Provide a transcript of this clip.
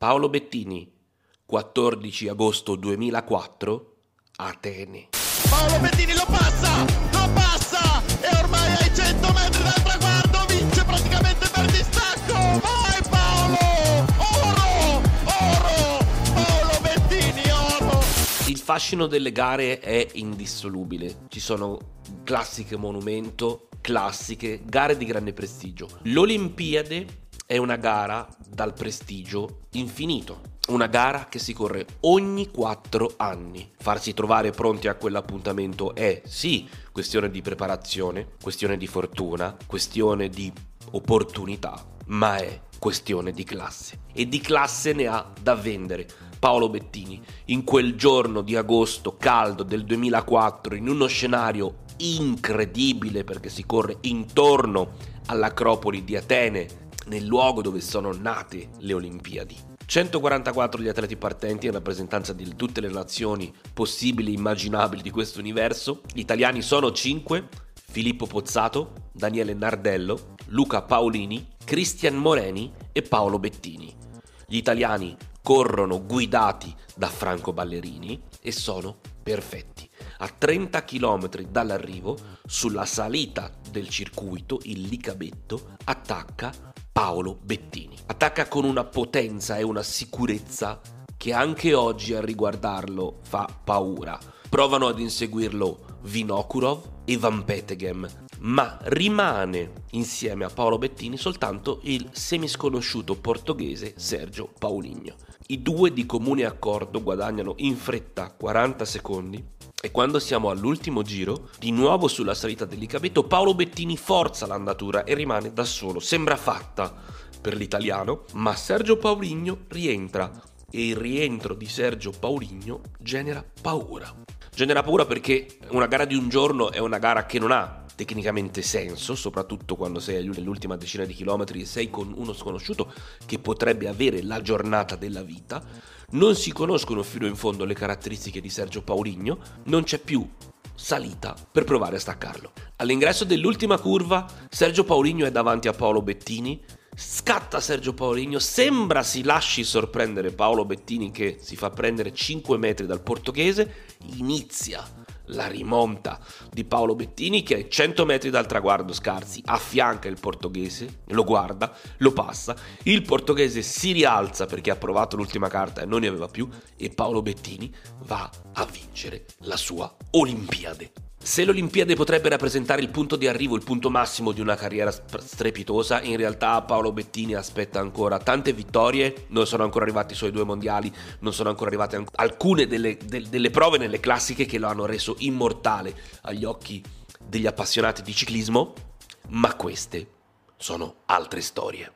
Paolo Bettini, 14 agosto 2004, Atene. Paolo Bettini lo passa, lo passa e ormai ai 100 metri dal traguardo vince praticamente per distacco. Vai Paolo! Oro! Oro! Paolo Bettini, oro! Il fascino delle gare è indissolubile. Ci sono classiche monumento, classiche, gare di grande prestigio. L'Olimpiade è una gara dal prestigio infinito. Una gara che si corre ogni quattro anni. Farsi trovare pronti a quell'appuntamento è sì questione di preparazione, questione di fortuna, questione di opportunità, ma è questione di classe. E di classe ne ha da vendere. Paolo Bettini, in quel giorno di agosto caldo del 2004, in uno scenario incredibile perché si corre intorno all'Acropoli di Atene, nel luogo dove sono nate le Olimpiadi. 144 gli atleti partenti in rappresentanza di tutte le nazioni possibili e immaginabili di questo universo. Gli italiani sono 5, Filippo Pozzato, Daniele Nardello, Luca Paolini, Cristian Moreni e Paolo Bettini. Gli italiani corrono guidati da Franco Ballerini e sono perfetti. A 30 km dall'arrivo, sulla salita del circuito, il Licabetto attacca Paolo Bettini. Attacca con una potenza e una sicurezza che anche oggi a riguardarlo fa paura. Provano ad inseguirlo Vinokurov e Van Petegem, ma rimane insieme a Paolo Bettini soltanto il semisconosciuto portoghese Sergio Paulinho. I due di comune accordo guadagnano in fretta 40 secondi e quando siamo all'ultimo giro, di nuovo sulla salita dell'Icabeto, Paolo Bettini forza l'andatura e rimane da solo. Sembra fatta per l'italiano, ma Sergio Pauligno rientra e il rientro di Sergio Pauligno genera paura. Genera paura perché una gara di un giorno è una gara che non ha tecnicamente senso, soprattutto quando sei nell'ultima decina di chilometri e sei con uno sconosciuto che potrebbe avere la giornata della vita non si conoscono fino in fondo le caratteristiche di Sergio Pauligno, non c'è più salita per provare a staccarlo. All'ingresso dell'ultima curva, Sergio Pauligno è davanti a Paolo Bettini. Scatta Sergio Pauligno, sembra si lasci sorprendere Paolo Bettini che si fa prendere 5 metri dal portoghese, inizia la rimonta di Paolo Bettini che a 100 metri dal traguardo scarsi affianca il portoghese, lo guarda, lo passa, il portoghese si rialza perché ha provato l'ultima carta e non ne aveva più e Paolo Bettini va a vincere la sua Olimpiade. Se l'Olimpiade potrebbe rappresentare il punto di arrivo, il punto massimo di una carriera strepitosa, in realtà Paolo Bettini aspetta ancora tante vittorie, non sono ancora arrivati i suoi due mondiali, non sono ancora arrivate alcune delle, delle, delle prove nelle classiche che lo hanno reso immortale agli occhi degli appassionati di ciclismo, ma queste sono altre storie.